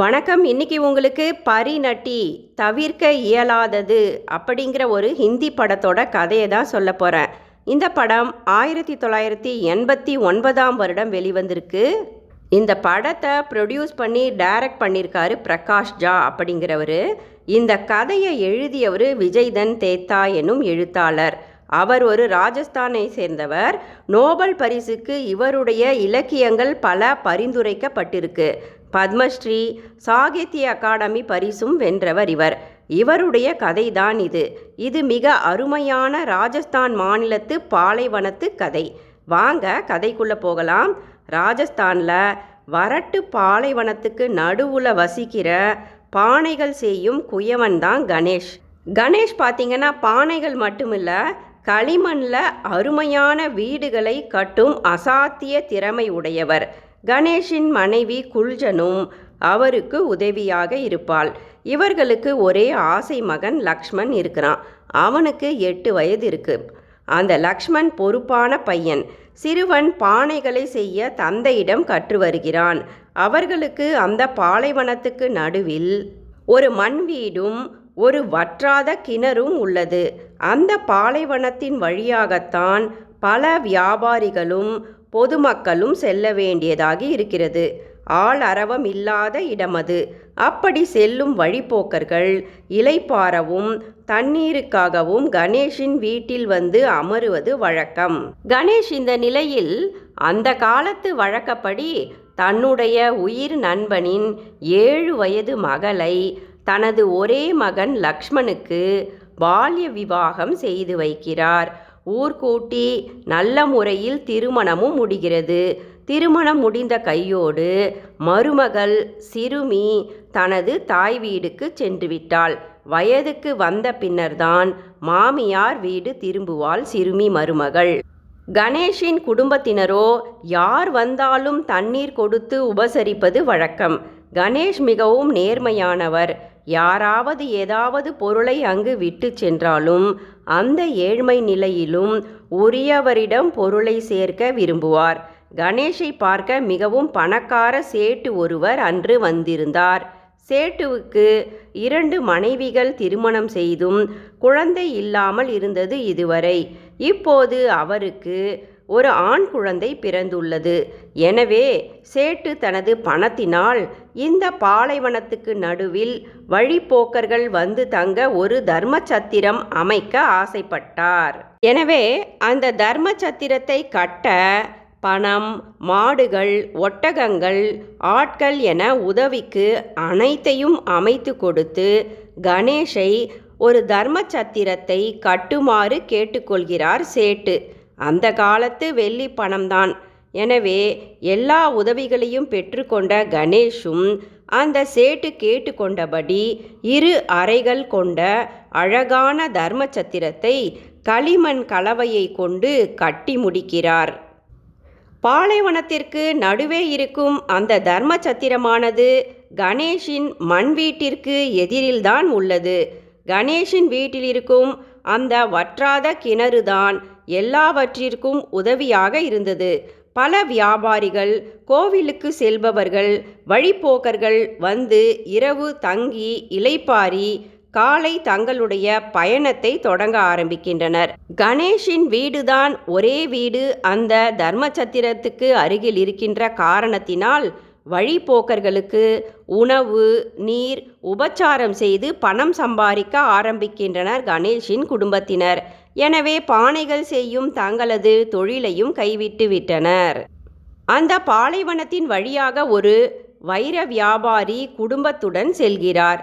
வணக்கம். இன்னைக்கு உங்களுக்கு பரிநட்டி தவிர்க்க இயலாதது அப்படிங்கிற ஒரு ஹிந்தி படத்தோட கதையை தான் சொல்ல போகிறேன் இந்த படம் ஆயிரத்தி தொள்ளாயிரத்தி எண்பத்தி ஒன்பதாம் வருடம் வெளிவந்திருக்கு. இந்த படத்தை ப்ரொடியூஸ் பண்ணி டைரக்ட் பண்ணியிருக்காரு பிரகாஷ் ஜா அப்படிங்கிறவர். இந்த கதையை எழுதியவர் விஜய்தன் தேத்தா எனும் எழுத்தாளர். அவர் ஒரு ராஜஸ்தானை சேர்ந்தவர். நோபல் பரிசுக்கு இவருடைய இலக்கியங்கள் பல பரிந்துரைக்கப்பட்டிருக்கு. பத்மஸ்ரீ சாகித்ய அகாடமி பரிசும் வென்றவர் இவர். இவருடைய கதைதான் இது. இது மிக அருமையான ராஜஸ்தான் மாநிலத்து பாலைவனத்து கதை. வாங்க கதைக்குள்ளே போகலாம். ராஜஸ்தானில் வறட்டு பாலைவனத்துக்கு நடுவில் வசிக்கிற பானைகள் செய்யும் குயவன் தான் கணேஷ். கணேஷ் பார்த்தீங்கன்னா பானைகள் மட்டுமில்ல களிமண்ணில் அருமையான வீடுகளை கட்டும் அசாத்திய திறமை உடையவர். கணேஷின் மனைவி குல்ஜனும் அவருக்கு உதவியாக இருப்பாள். இவர்களுக்கு ஒரே ஆசை மகன் லக்ஷ்மண் இருக்கிறான். அவனுக்கு எட்டு வயது இருக்கு. அந்த லக்ஷ்மண் பொறுப்பான பையன். சிறுவன் பானைகளை செய்ய தந்தையிடம் கற்று வருகிறான். அவர்களுக்கு அந்த பாலைவனத்துக்கு நடுவில் ஒரு மண் வீடும் ஒரு வற்றாத கிணறும் உள்ளது. அந்த பாலைவனத்தின் வழியாகத்தான் பல வியாபாரிகளும் பொதுமக்களும் செல்ல வேண்டியதாகி இருக்கிறது. ஆள் அரவம் இல்லாத இடம் அது அப்படி செல்லும் வழிப்போக்கர்கள் இலைப்பாரவும் தண்ணீருக்காகவும் கணேஷின் வீட்டில் வந்து அமருவது வழக்கம். கணேஷ் இந்த நிலையில் அந்த காலத்து வழக்கப்படி தன்னுடைய உயிர் நண்பனின் ஏழு வயது மகளை தனது ஒரே மகன் லக்ஷ்மணுக்கு பால்ய விவாகம் செய்து வைக்கிறார். ஊர்கூட்டி நல்ல முறையில் திருமணமும் முடிகிறது. திருமணம் முடிந்த கையோடு மருமகள் சிறுமி தனது தாய் வீடுக்கு சென்று விட்டாள் வயதுக்கு வந்த பின்னர்தான் மாமியார் வீடு திரும்புவாள் சிறுமி மருமகள். கணேஷின் குடும்பத்தினரோ யார் வந்தாலும் தண்ணீர் கொடுத்து உபசரிப்பது வழக்கம். கணேஷ் மிகவும் நேர்மையானவர். யாராவது ஏதாவது பொருளை அங்கு விட்டு சென்றாலும் அந்த ஏழ்மை நிலையிலும் உரியவரிடம் பொருளை சேர்க்க விரும்புவார். கணேஷை பார்க்க மிகவும் பணக்கார சேட்டு ஒருவர் அன்று வந்திருந்தார். சேட்டுவுக்கு இரண்டு மனைவிகள் திருமணம் செய்தும் குழந்தை இல்லாமல் இருந்தது இதுவரை. இப்போது அவருக்கு ஒரு ஆண் குழந்தை பிறந்துள்ளது. எனவே சேட்டு தனது பணத்தினால் இந்த பாலைவனத்துக்கு நடுவில் வழிப்போக்கர்கள் வந்து தங்க ஒரு தர்மச்சத்திரம் அமைக்க ஆசைப்பட்டார். எனவே அந்த தர்மச்சத்திரத்தை கட்ட பணம் மாடுகள் ஒட்டகங்கள் ஆட்கள் என உதவிக்கு அனைத்தையும் அமைத்து கொடுத்து கணேஷை ஒரு தர்மச்சத்திரத்தை கட்டுமாறு கேட்டுக்கொள்கிறார் சேட்டு. அந்த காலத்து வெள்ளி பணம்தான். எனவே எல்லா உதவிகளையும் பெற்றுக்கொண்ட கணேஷும் அந்த சேட்டு கேட்டுக்கொண்டபடி இரு அறைகள் கொண்ட அழகான தர்மச்சத்திரத்தை களிமண் கலவையை கொண்டு கட்டி முடிக்கிறார். பாலைவனத்திற்கு நடுவே இருக்கும் அந்த தர்மச்சத்திரமானது கணேஷின் மண் வீட்டிற்கு எதிரில்தான் உள்ளது. கணேஷின் வீட்டில் இருக்கும் அந்த வற்றாத கிணறுதான் எல்லாவற்றிற்கும் உதவியாக இருந்தது. பல வியாபாரிகள் கோவிலுக்கு செல்பவர்கள் வழிப்போக்கர்கள் வந்து இரவு தங்கி இலைப்பாரி காலை தங்களுடைய பயணத்தை தொடங்க ஆரம்பிக்கின்றனர். கணேஷின் வீடுதான் ஒரே வீடு அந்த தர்மச்சத்திரத்துக்கு அருகில் இருக்கின்ற காரணத்தினால் வழிப்போக்கர்களுக்கு உணவு நீர் உபச்சாரம் செய்து பணம் சம்பாதிக்க ஆரம்பிக்கின்றனர் கணேஷின் குடும்பத்தினர். எனவே பானைகள் செய்யும் தங்களது தொழிலையும் கைவிட்டு விட்டனர். அந்த பாலைவனத்தின் வழியாக ஒரு வைர வியாபாரி குடும்பத்துடன் செல்கிறார்.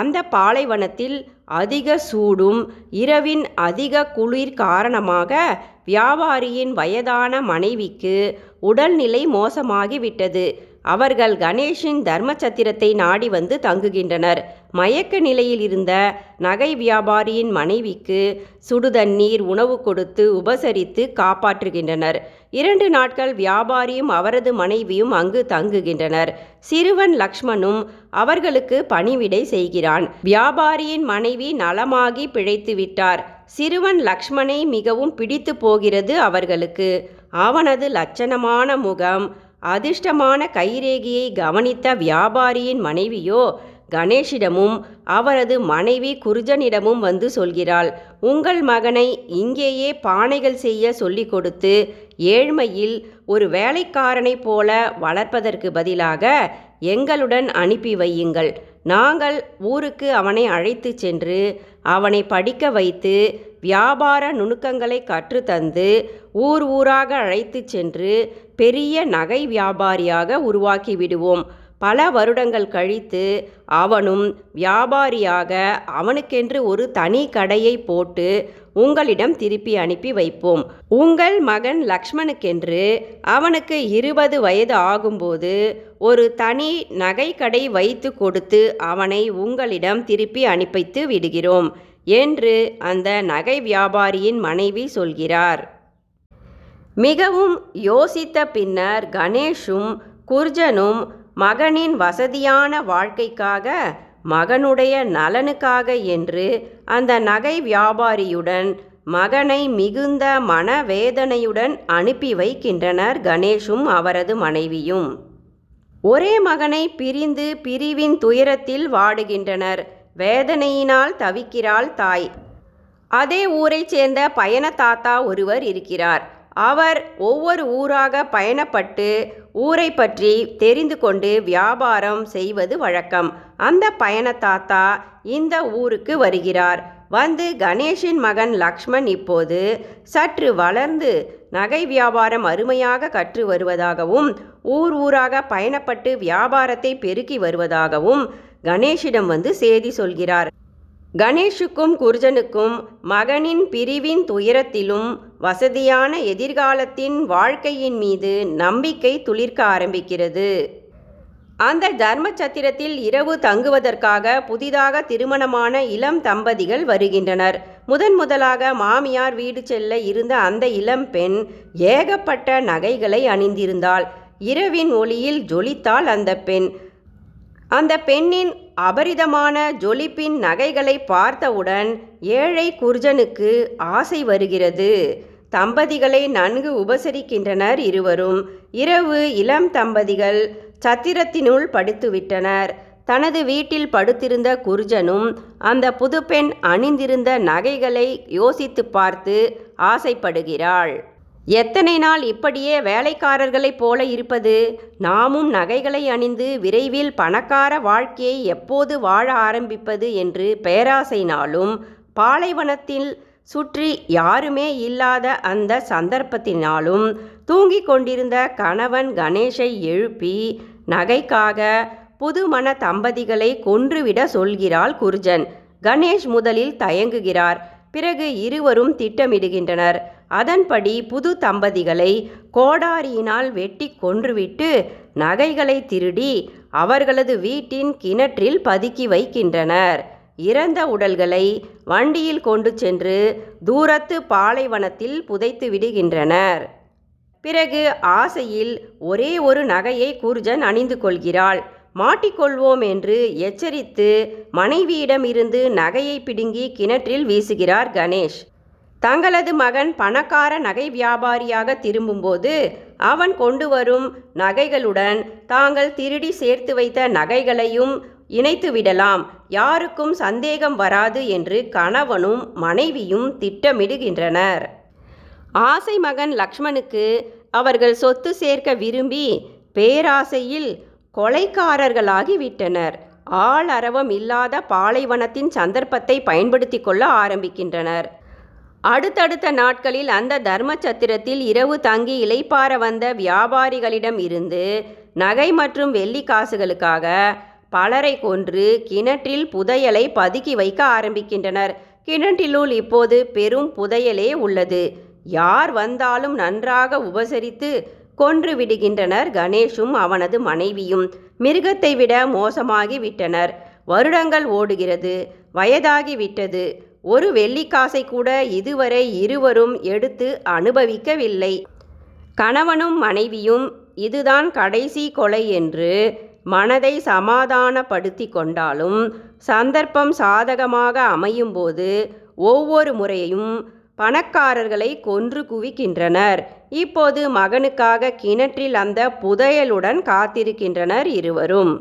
அந்த பாலைவனத்தில் அதிக சூடும் இரவின் அதிக குளிர் காரணமாக வியாபாரியின் வயதான மனைவிக்கு உடல்நிலை மோசமாகிவிட்டது. அவர்கள் கணேஷின் தர்மச்சத்திரத்தை நாடி வந்து தங்குகின்றனர். மயக்க நிலையில் இருந்த நகை வியாபாரியின் மனைவிக்கு சுடுதண்ணீர் உணவு கொடுத்து உபசரித்து காப்பாற்றுகின்றனர். இரண்டு நாட்கள் வியாபாரியும் அவரது மனைவியும் அங்கு தங்குகின்றனர். சிறுவன் லக்ஷ்மணும் அவர்களுக்கு பணிவிடை செய்கிறான். வியாபாரியின் மனைவி நலமாகி பிழைத்து விட்டார். சிறுவன் லக்ஷ்மணை மிகவும் பிடித்து போகிறது அவர்களுக்கு. அவனது லட்சணமான முகம் அதிர்ஷ்டமான கைரேகையை கவனித்த வியாபாரியின் மனைவியோ கணேஷிடமும் அவரது மனைவி குர்ஜனிடமும் வந்து சொல்கிறாள் உங்கள் மகனை இங்கேயே பானைகள் செய்ய சொல்லிக் கொடுத்து ஏழ்மையில் ஒரு வேலைக்காரனைப் போல வளர்ப்பதற்கு பதிலாக எங்களுடன் அனுப்பி வையுங்கள். நாங்கள் ஊருக்கு அவனை அழைத்து சென்று அவனை படிக்க வைத்து வியாபார நுணுக்கங்களை கற்றுத்தந்து ஊர் ஊராக அழைத்து சென்று பெரிய நகை வியாபாரியாக உருவாக்கி விடுவோம். பல வருடங்கள் கழித்து அவனும் வியாபாரியாக அவனுக்கென்று ஒரு தனி கடையை போட்டு உங்களிடம் திருப்பி அனுப்பி வைப்போம். உங்கள் மகன் லக்ஷ்மணுக்கென்று அவனுக்கு இருபது வயது ஆகும்போது ஒரு தனி நகை கடை வைத்து கொடுத்து அவனை உங்களிடம் திருப்பி அனுப்பித்து விடுகிறோம். என்று அந்த நகை வியாபாரியின் மனைவி சொல்கிறார். மிகவும் யோசித்த பின்னர் கணேஷும் குர்ஜனும் மகனின் வசதியான வாழ்க்கைக்காக மகனுடைய நலனுக்காக என்று அந்த நகை வியாபாரியுடன் மகனை மிகுந்த மனவேதனையுடன் அனுப்பி வைக்கின்றனர் கணேஷும் அவரது மனைவியும். ஒரே மகனை பிரிந்து பிரிவின் துயரத்தில் வாடுகின்றனர். வேதனையினால் தவிக்கிறாள் தாய். அதே ஊரைச் சேர்ந்த பயண தாத்தா ஒருவர் இருக்கிறார். அவர் ஒவ்வொரு ஊராக பயணப்பட்டு ஊரை பற்றி தெரிந்து கொண்டு வியாபாரம் செய்வது வழக்கம். அந்த பயண தாத்தா இந்த ஊருக்கு வருகிறார். வந்து கணேஷின் மகன் லக்ஷ்மண் இப்போது சற்று வளர்ந்து நகை வியாபாரம் அருமையாக கற்று வருவதாகவும் ஊர் ஊராக பயணப்பட்டு வியாபாரத்தை பெருக்கி வருவதாகவும் கணேஷிடம் வந்து செய்தி சொல்கிறார். கணேஷுக்கும் குர்ஜனுக்கும் மகனின் பிரிவின் துயரத்திலும் வசதியான எதிர்காலத்தின் வாழ்க்கையின் மீது நம்பிக்கை துளிர்க்க ஆரம்பிக்கிறது. அந்த தர்ம சத்திரத்தில் இரவு தங்குவதற்காக புதிதாக திருமணமான இளம் தம்பதிகள் வருகின்றனர். முதன் முதலாக மாமியார் வீடு செல்ல இருந்த அந்த இளம் பெண் ஏகப்பட்ட நகைகளை அணிந்திருந்தாள். இரவின் ஒளியில் ஜொலித்தாள் அந்த பெண். அந்த பெண்ணின் அபரிதமான ஜொலிப்பின் நகைகளை பார்த்தவுடன் ஏழை குர்ஜனுக்கு ஆசை வருகிறது. தம்பதிகளை நன்கு உபசரிக்கின்றனர் இருவரும். இரவு இளம் தம்பதிகள் சத்திரத்தினுள் படுத்துவிட்டனர். தனது வீட்டில் படுத்திருந்த குர்ஜனும் அந்த புதுப்பெண் அணிந்திருந்த நகைகளை யோசித்து பார்த்து ஆசைப்படுகிறாள். எத்தனை நாள் இப்படியே வேலைக்காரர்களைப் போல இருப்பது? நாமும் நகைகளை அணிந்து விரைவில் பணக்கார வாழ்க்கையை எப்போது வாழ ஆரம்பிப்பது என்று பேராசைனாலும் பாலைவனத்தில் சுற்றி யாருமே இல்லாத அந்த சந்தர்ப்பத்தினாலும் தூங்கிக் கொண்டிருந்த கணவன் கணேஷை எழுப்பி நகைக்காக புதுமண தம்பதிகளை கொன்றுவிட சொல்கிறாள் குர்ஜன். கணேஷ் முதலில் தயங்குகிறார். பிறகு இருவரும் திட்டமிடுகின்றனர். அதன்படி புது தம்பதிகளை கோடாரியினால் வெட்டி கொன்றுவிட்டு நகைகளை திருடி அவர்களது வீட்டின் கிணற்றில் பதுக்கி வைக்கின்றனர். இறந்த உடல்களை வண்டியில் கொண்டு சென்று தூரத்து பாலைவனத்தில் புதைத்து விடுகின்றனர். பிறகு ஆசையில் ஒரே ஒரு நகையை குர்ஜன் அணிந்து கொள்கிறாள். மாட்டிக்கொள்வோம் என்று எச்சரித்து மனைவியிடமிருந்து நகையை பிடுங்கி கிணற்றில் வீசுகிறார் கணேஷ். தங்களது மகன் பணக்கார நகை வியாபாரியாக திரும்பும்போது அவன் கொண்டு வரும் நகைகளுடன் தாங்கள் திருடி சேர்த்து வைத்த நகைகளையும் இணைத்து விடலாம். யாருக்கும் சந்தேகம் வராது என்று கணவனும் மனைவியும் திட்டமிடுகின்றனர். ஆசை மகன் லக்ஷ்மணுக்கு அவர்கள் சொத்து சேர்க்க விரும்பி பேராசையில் கொலைக்காரர்களாகி விட்டனர் ஆள் அரவம் இல்லாத பாலைவனத்தின் சந்தர்ப்பத்தை பயன்படுத்தி கொள்ள ஆரம்பிக்கின்றனர். அடுத்தடுத்த நாட்களில் அந்த தர்ம சத்திரத்தில் இரவு தங்கி இளைப்பார வந்த வியாபாரிகளிடம் இருந்து நகை மற்றும் வெள்ளி காசுகளுக்காக பலரை கொன்று கிணற்றில் புதையலை பதுக்கி வைக்க ஆரம்பிக்கின்றனர். கிணற்றிலுள் இப்போது பெரும் புதையலே உள்ளது. யார் வந்தாலும் நன்றாக உபசரித்து கொன்று விடுகின்றனர் கணேஷும் அவனது மனைவியும். மிருகத்தை விட மோசமாகி விட்டனர். வருடங்கள் ஓடுகிறது. வயதாகி விட்டது. ஒரு வெள்ளிக்காசை கூட இதுவரை இருவரும் எடுத்து அனுபவிக்கவில்லை. கணவனும் மனைவியும் இதுதான் கடைசி கொலை என்று மனதை சமாதானப்படுத்தி கொண்டாலும் சந்தர்ப்பம் சாதகமாக அமையும்போது ஒவ்வொரு முறையும் பணக்காரர்களை கொன்று குவிக்கின்றனர். இப்போது மகனுக்காக கிணற்றில் அந்த புதையலுடன் காத்திருக்கின்றனர் இருவரும்.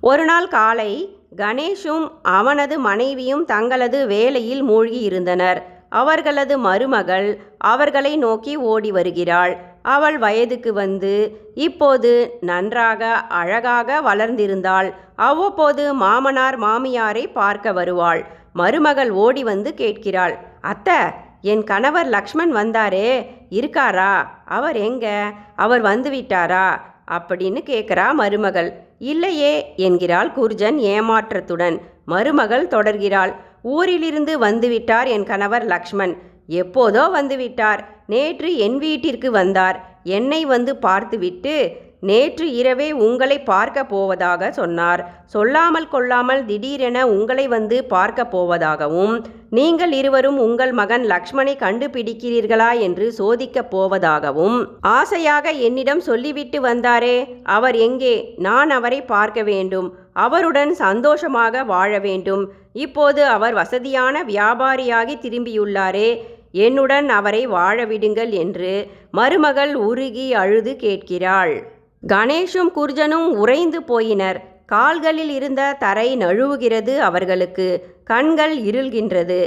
ஒரு நாள் காலை கணேஷும் அவனது மனைவியும் தங்களது வேலையில் மூழ்கி இருந்தனர் அவர்களது மருமகள் அவர்களை நோக்கி ஓடி வருகிறாள். அவள் வயதுக்கு வந்து இப்போது நன்றாக அழகாக வளர்ந்திருந்தாள். அவ்வப்போது மாமனார் மாமியாரை பார்க்க வருவாள். மருமகள் ஓடி வந்து கேட்கிறாள் அத்த என் கணவர் லக்ஷ்மண் வந்தாரே. இருக்காரா? அவர் எங்க? அவர் வந்துவிட்டாரா? அப்படின்னு கேட்குறா மருமகள். இல்லையே என்கிறாள் குர்ஜன் ஏமாற்றத்துடன். மருமகள் தொடர்கிறாள். ஊரிலிருந்து வந்துவிட்டார் என் கணவர் லக்ஷ்மண் எப்போதோ வந்துவிட்டார். நேற்று என் வீட்டிற்கு வந்தார். என்னை வந்து பார்த்துவிட்டு நேற்று இரவே உங்களை பார்க்க போவதாக சொன்னார். சொல்லாமல் கொள்ளாமல் திடீரென உங்களை வந்து பார்க்க போவதாகவும் நீங்கள் இருவரும் உங்கள் மகன் லக்ஷ்மணை கண்டுபிடிக்கிறீர்களா என்று சோதிக்கப் போவதாகவும் ஆசையாக என்னிடம் சொல்லிவிட்டு வந்தாரே அவர் எங்கே? நான் அவரை பார்க்க வேண்டும். அவருடன் சந்தோஷமாக வாழ வேண்டும். இப்போது அவர் வசதியான வியாபாரியாகி திரும்பியுள்ளாரே என்னுடன் அவரை வாழ விடுங்கள் என்று மருமகள் உருகி அழுது கேட்கிறாள். கணேஷும் குர்ஜனும் உறைந்து போயினர். கால்களில் இருந்த தரை நழுவுகிறது அவர்களுக்கு. கண்கள் இருள்கின்றது.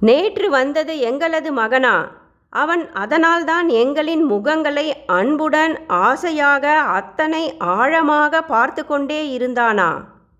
நேற்று வந்தது எங்களது மகனா? அவன் அதனால்தான் எங்களின் முகங்களை அன்புடன் ஆசையாக அத்தனை ஆழமாக பார்த்து கொண்டே இருந்தானா?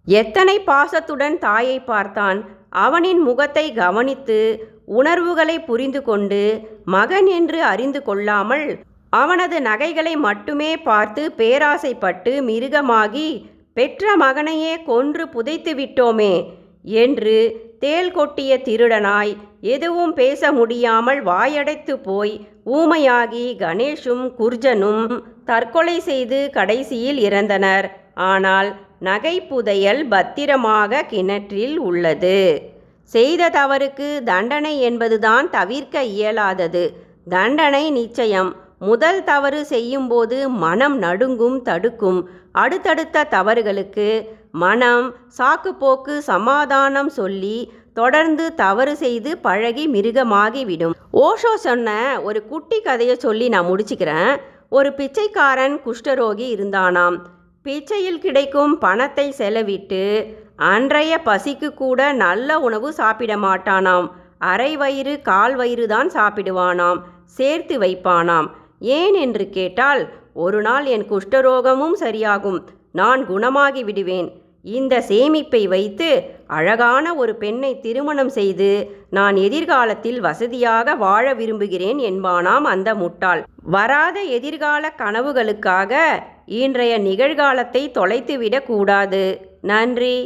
எத்தனை பாசத்துடன் தாயை பார்த்தான். அவனின் முகத்தை கவனித்து உணர்வுகளை புரிந்து கொண்டு மகன் என்று அறிந்து கொள்ளாமல் அவனது நகைகளை மட்டுமே பார்த்து பேராசைப்பட்டு மிருகமாகி பெற்ற மகனையே கொன்று புதைத்து விட்டோமே என்று தேல் கொட்டிய திருடனாய் எதுவும் பேச முடியாமல் வாயடைத்து போய் ஊமையாகி கணேஷும் குர்ஜனும் தற்கொலை செய்து கடைசியில் இறந்தனர். ஆனால் நகை புதையல் பத்திரமாக கிணற்றில் உள்ளது. செய்த தவறுக்கு தண்டனை என்பதுதான் தவிர்க்க இயலாதது. தண்டனை நிச்சயம். முதல் தவறு செய்யும்போது மனம் நடுங்கும் தடுக்கும். அடுத்தடுத்த தவறுகளுக்கு மனம் சாக்குப்போக்கு சமாதானம் சொல்லி தொடர்ந்து தவறு செய்து பழகி மிருகமாகிவிடும். ஓஷோ சொன்ன ஒரு குட்டி கதையை சொல்லி நான் முடிச்சுக்கிறேன். ஒரு பிச்சைக்காரன் குஷ்டரோகி இருந்தானாம். பிச்சையில் கிடைக்கும் பணத்தை செலவிட்டு அன்றைய பசிக்கு கூட நல்ல உணவு சாப்பிட மாட்டானாம். அரை வயிறு கால் வயிறு தான் சாப்பிடுவானாம். சேர்த்து வைப்பானாம். ஏன் என்று கேட்டால் ஒரு நாள் என் குஷ்டரோகமும் சரியாகும். நான் குணமாகி விடுவேன். இந்த சேமிப்பை வைத்து அழகான ஒரு பெண்ணை திருமணம் செய்து நான் எதிர்காலத்தில் வசதியாக வாழ விரும்புகிறேன் என்பானாம் அந்த முட்டாள். வராத எதிர்கால கனவுகளுக்காக இன்றைய நிகழ்காலத்தை தொலைத்துவிடக் கூடாது. நன்றி.